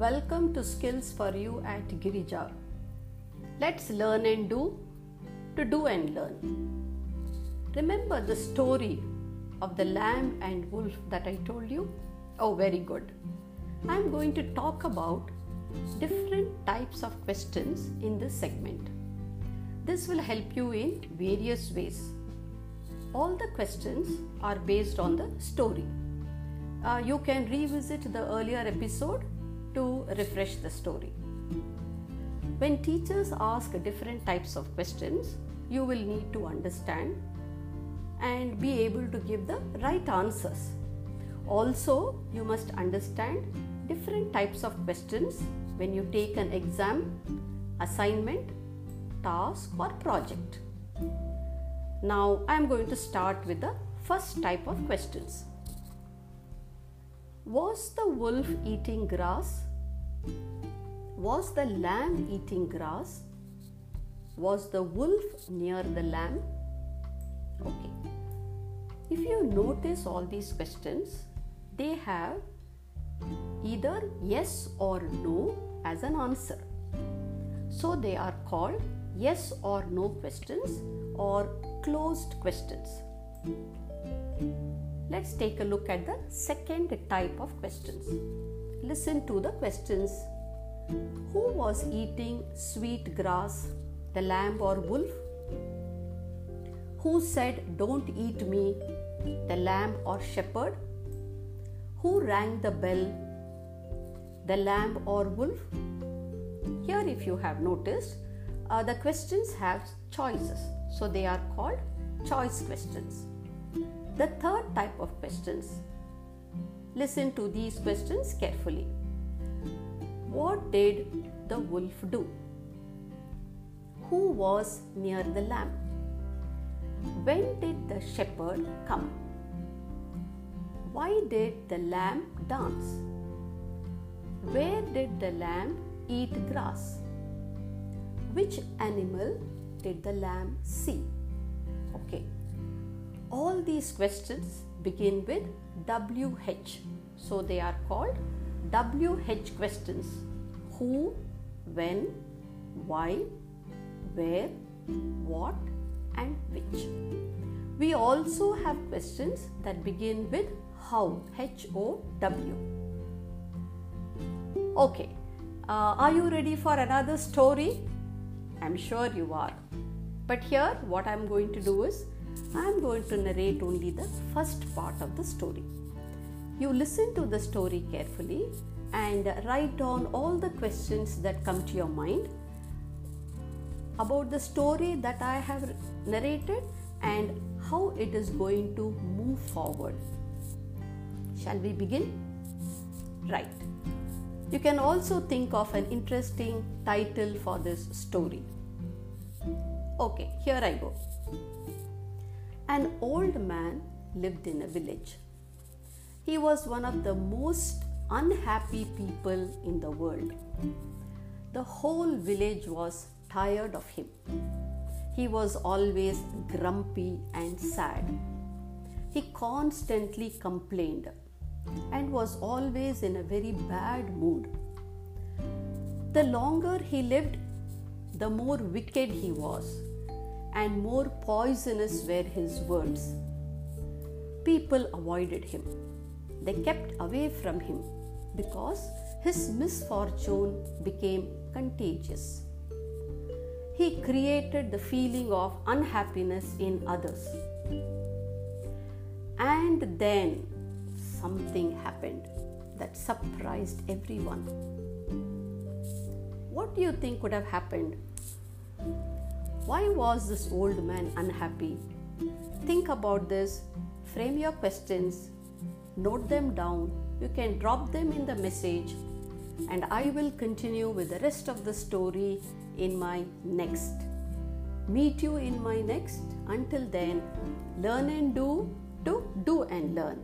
Welcome to Skills for You at Girija. Let's learn and do to do and learn. Remember the story of the lamb and wolf that I told you? Oh, very good. I'm going to talk about different types of questions in this segment. This will help you in various ways. All the questions are based on the story. Uh, you can revisit the earlier episode to refresh the story. When teachers ask different types of questions, you will need to understand and be able to give the right answers. Also, you must understand different types of questions when you take an exam, assignment, task, or project. Now, I am going to start with the first type of questions. Was the wolf eating grass? Was the lamb eating grass? Was the wolf near the lamb? Okay. If you notice all these questions, they have either yes or no as an answer. So they are called yes or no questions or closed questions. Let's take a look at the second type of questions. Listen to the questions. Who was eating sweet grass, the lamb or wolf? Who said, Don't eat me, the lamb or shepherd? Who rang the bell, the lamb or wolf? Here, if you have noticed, uh, the questions have choices, so they are called choice questions. The third type of questions. Listen to these questions carefully. What did the wolf do? Who was near the lamb? When did the shepherd come? Why did the lamb dance? Where did the lamb eat grass? Which animal did the lamb see? Okay, all these questions begin with WH. So they are called WH questions who, when, why, where, what, and which. We also have questions that begin with how, H O W. Okay, uh, are you ready for another story? I'm sure you are. But here, what I'm going to do is I'm going to narrate only the first part of the story. You listen to the story carefully and write down all the questions that come to your mind about the story that I have narrated and how it is going to move forward. Shall we begin? Right. You can also think of an interesting title for this story. Okay, here I go. An old man lived in a village. He was one of the most unhappy people in the world. The whole village was tired of him. He was always grumpy and sad. He constantly complained and was always in a very bad mood. The longer he lived, the more wicked he was, and more poisonous were his words. People avoided him, they kept away from him because his misfortune became contagious. He created the feeling of unhappiness in others. And then something happened that surprised everyone. What do you think would have happened? Why was this old man unhappy? Think about this, frame your questions, note them down. You can drop them in the message, and I will continue with the rest of the story in my next. Meet you in my next. Until then, learn and do to do and learn.